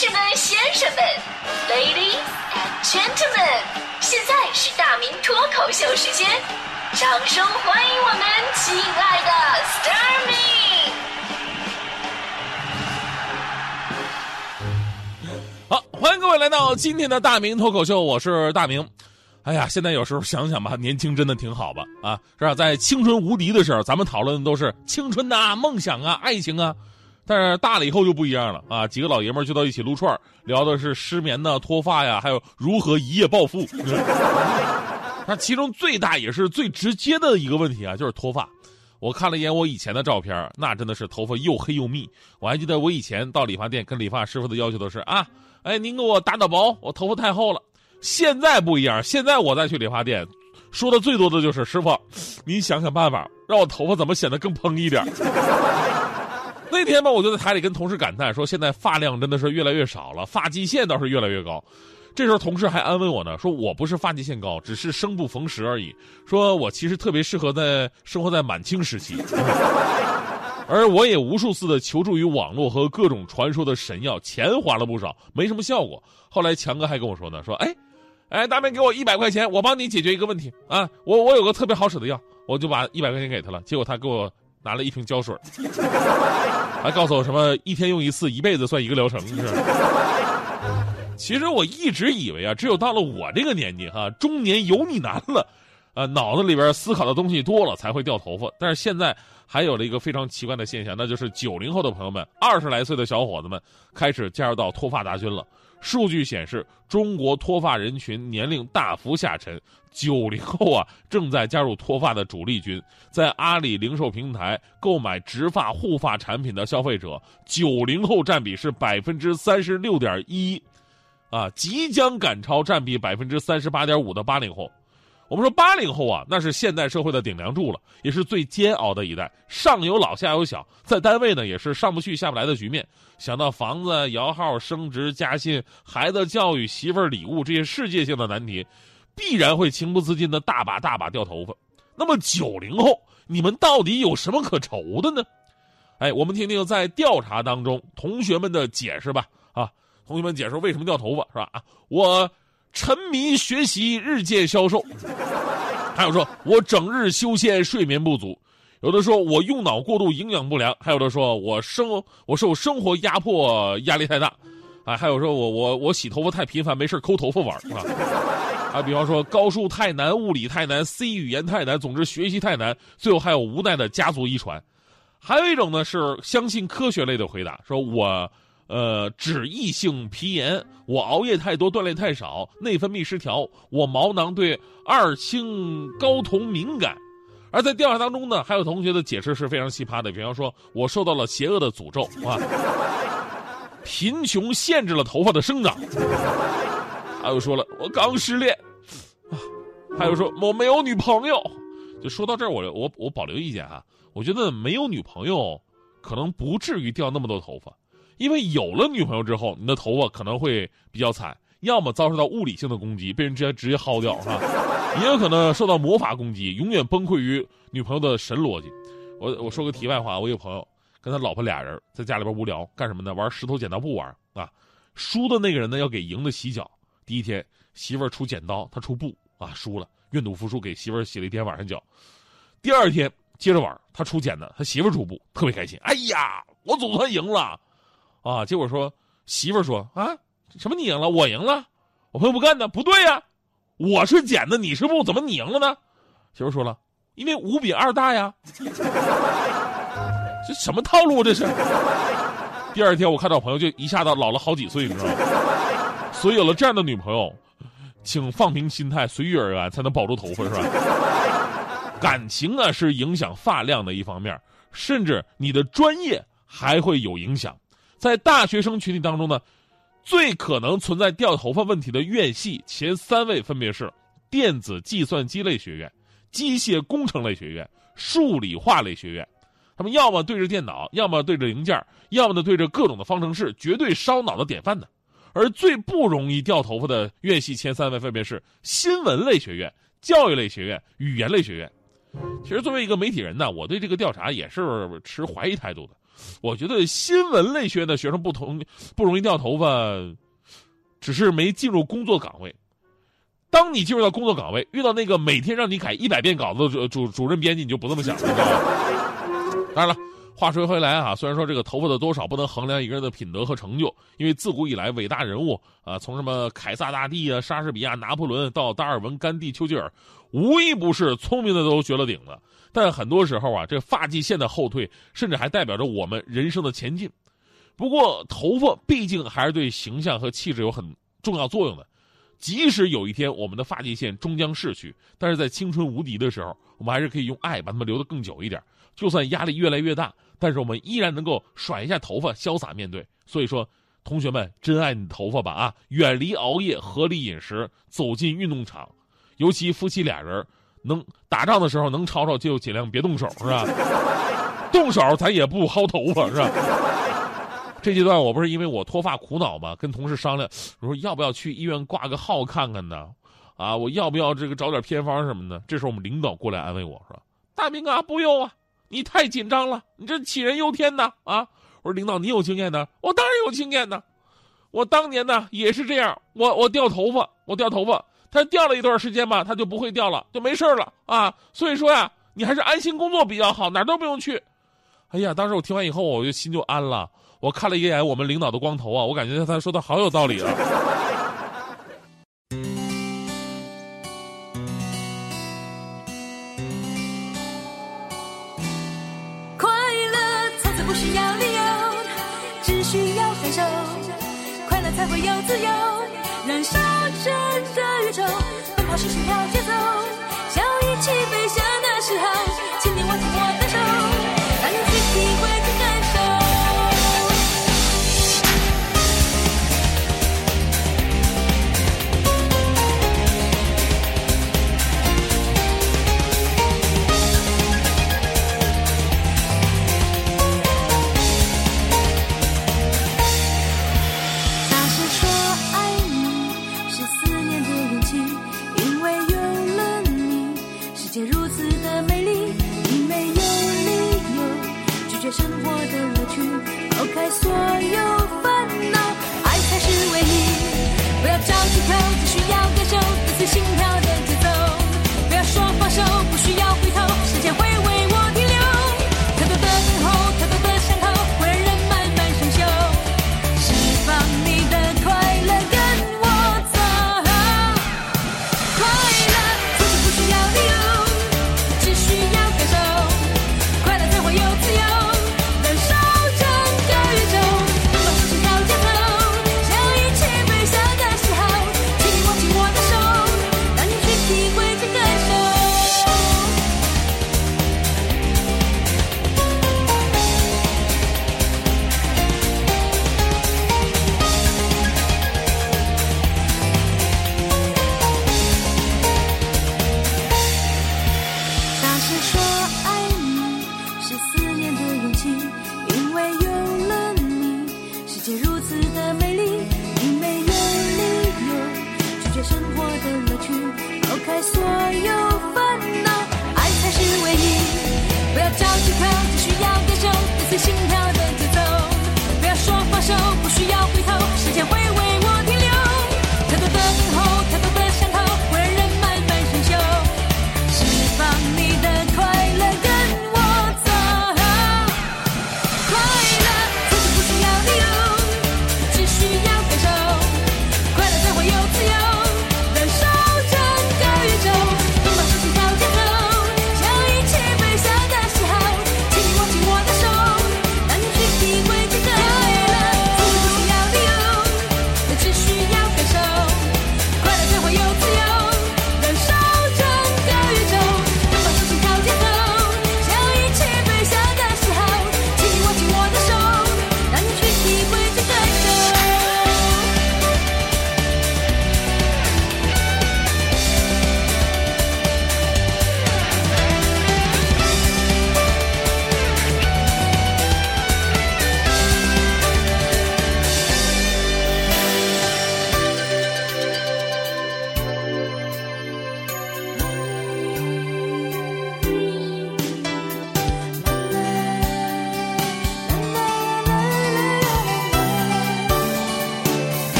士们、先生们，Ladies and Gentlemen，现在是大明脱口秀时间，掌声欢迎我们亲爱的 s t a r m y 好，欢迎各位来到今天的大明脱口秀，我是大明。哎呀，现在有时候想想吧，年轻真的挺好吧？啊，是吧？在青春无敌的时候，咱们讨论的都是青春呐、梦想啊、爱情啊。但是大了以后就不一样了啊！几个老爷们儿聚到一起撸串聊的是失眠呐、脱发呀，还有如何一夜暴富。那其中最大也是最直接的一个问题啊，就是脱发。我看了一眼我以前的照片，那真的是头发又黑又密。我还记得我以前到理发店跟理发师傅的要求都是啊，哎，您给我打打薄，我头发太厚了。现在不一样，现在我再去理发店，说的最多的就是师傅，您想想办法，让我头发怎么显得更蓬一点。那天吧，我就在台里跟同事感叹说：“现在发量真的是越来越少了，发际线倒是越来越高。”这时候同事还安慰我呢，说我不是发际线高，只是生不逢时而已。说我其实特别适合在生活在满清时期，而我也无数次的求助于网络和各种传说的神药，钱花了不少，没什么效果。后来强哥还跟我说呢，说：“哎，哎，大明给我一百块钱，我帮你解决一个问题啊！我我有个特别好使的药，我就把一百块钱给他了。结果他给我。”拿了一瓶胶水，还告诉我什么一天用一次，一辈子算一个疗程。是，其实我一直以为啊，只有到了我这个年纪哈，中年油腻男了，呃，脑子里边思考的东西多了才会掉头发。但是现在还有了一个非常奇怪的现象，那就是九零后的朋友们，二十来岁的小伙子们开始加入到脱发大军了。数据显示，中国脱发人群年龄大幅下沉，九零后啊正在加入脱发的主力军。在阿里零售平台购买植发护发产品的消费者，九零后占比是百分之三十六点一，啊，即将赶超占比百分之三十八点五的八零后。我们说八零后啊，那是现代社会的顶梁柱了，也是最煎熬的一代。上有老，下有小，在单位呢也是上不去下不来的局面。想到房子、摇号、升职加薪、孩子教育、媳妇儿礼物这些世界性的难题，必然会情不自禁的大把大把掉头发。那么九零后，你们到底有什么可愁的呢？哎，我们听听在调查当中同学们的解释吧。啊，同学们解释为什么掉头发是吧？啊，我。沉迷学习，日渐消瘦；还有说我整日休闲，睡眠不足；有的说我用脑过度，营养不良；还有的说我生我受生活压迫，压力太大；啊，还有说我我我洗头发太频繁，没事抠头发玩啊。啊，比方说高数太难，物理太难，C 语言太难，总之学习太难。最后还有无奈的家族遗传。还有一种呢是相信科学类的回答，说我。呃，脂溢性皮炎，我熬夜太多，锻炼太少，内分泌失调，我毛囊对二氢睾酮敏感。而在调查当中呢，还有同学的解释是非常奇葩的，比方说我受到了邪恶的诅咒啊，贫穷限制了头发的生长。还有说了，我刚失恋啊，还有说我没有女朋友。就说到这儿，我我我保留意见啊，我觉得没有女朋友，可能不至于掉那么多头发。因为有了女朋友之后，你的头发可能会比较惨，要么遭受到物理性的攻击，被人直接直接薅掉，是吧？也有可能受到魔法攻击，永远崩溃于女朋友的神逻辑。我我说个题外话，我有朋友跟他老婆俩人在家里边无聊，干什么呢？玩石头剪刀布玩啊。输的那个人呢要给赢的洗脚。第一天媳妇儿出剪刀，他出布啊，输了，愿赌服输，给媳妇儿洗了一天晚上脚。第二天接着玩，他出剪子，他媳妇儿出布，特别开心。哎呀，我总算赢了。啊！结果说媳妇儿说啊，什么你赢了，我赢了，我朋友不干呢，不对呀，我是剪的，你是布，怎么你赢了呢？媳妇儿说了，因为五比二大呀。这什么套路这是？第二天我看到朋友就一下子老了好几岁，你知道吗？所以有了这样的女朋友，请放平心态，随遇而安，才能保住头发，是吧？感情啊是影响发量的一方面，甚至你的专业还会有影响。在大学生群体当中呢，最可能存在掉头发问题的院系前三位分别是电子计算机类学院、机械工程类学院、数理化类学院。他们要么对着电脑，要么对着零件，要么呢对着各种的方程式，绝对烧脑的典范呢。而最不容易掉头发的院系前三位分别是新闻类学院、教育类学院、语言类学院。其实作为一个媒体人呢，我对这个调查也是持怀疑态度的。我觉得新闻类学的学生不同不容易掉头发，只是没进入工作岗位。当你进入到工作岗位，遇到那个每天让你改一百遍稿子的主主主任编辑，你就不这么想了。当然了，话说回来啊，虽然说这个头发的多少不能衡量一个人的品德和成就，因为自古以来伟大人物啊，从什么凯撒大帝啊、莎士比亚、拿破仑到达尔文、甘地、丘吉尔，无一不是聪明的都绝了顶的。但很多时候啊，这发际线的后退，甚至还代表着我们人生的前进。不过，头发毕竟还是对形象和气质有很重要作用的。即使有一天我们的发际线终将逝去，但是在青春无敌的时候，我们还是可以用爱把它们留得更久一点。就算压力越来越大，但是我们依然能够甩一下头发，潇洒面对。所以说，同学们，珍爱你的头发吧啊！远离熬夜，合理饮食，走进运动场。尤其夫妻俩人能打仗的时候能吵吵就尽量别动手，是吧？动手咱也不薅头发，是吧？这阶段我不是因为我脱发苦恼吗？跟同事商量，我说要不要去医院挂个号看看呢？啊，我要不要这个找点偏方什么的？这时候我们领导过来安慰我说：“大明啊，不用啊，你太紧张了，你这杞人忧天呐！”啊，我说领导你有经验的，我当然有经验的，我当年呢也是这样，我我掉头发，我掉头发，它掉了一段时间吧，它就不会掉了，就没事了啊。所以说呀，你还是安心工作比较好，哪儿都不用去。哎呀，当时我听完以后，我就心就安了。我看了一眼我们领导的光头啊，我感觉他说的好有道理啊。才会有自由，燃烧整个宇宙，奔跑是心跳节奏，笑一起飞翔的时候，请你握紧我生活的乐趣，抛开所有烦恼，爱才是唯一。不要着急跳，只需要感受彼此心跳的节奏。不要说放手，不需要回头，时间会为我心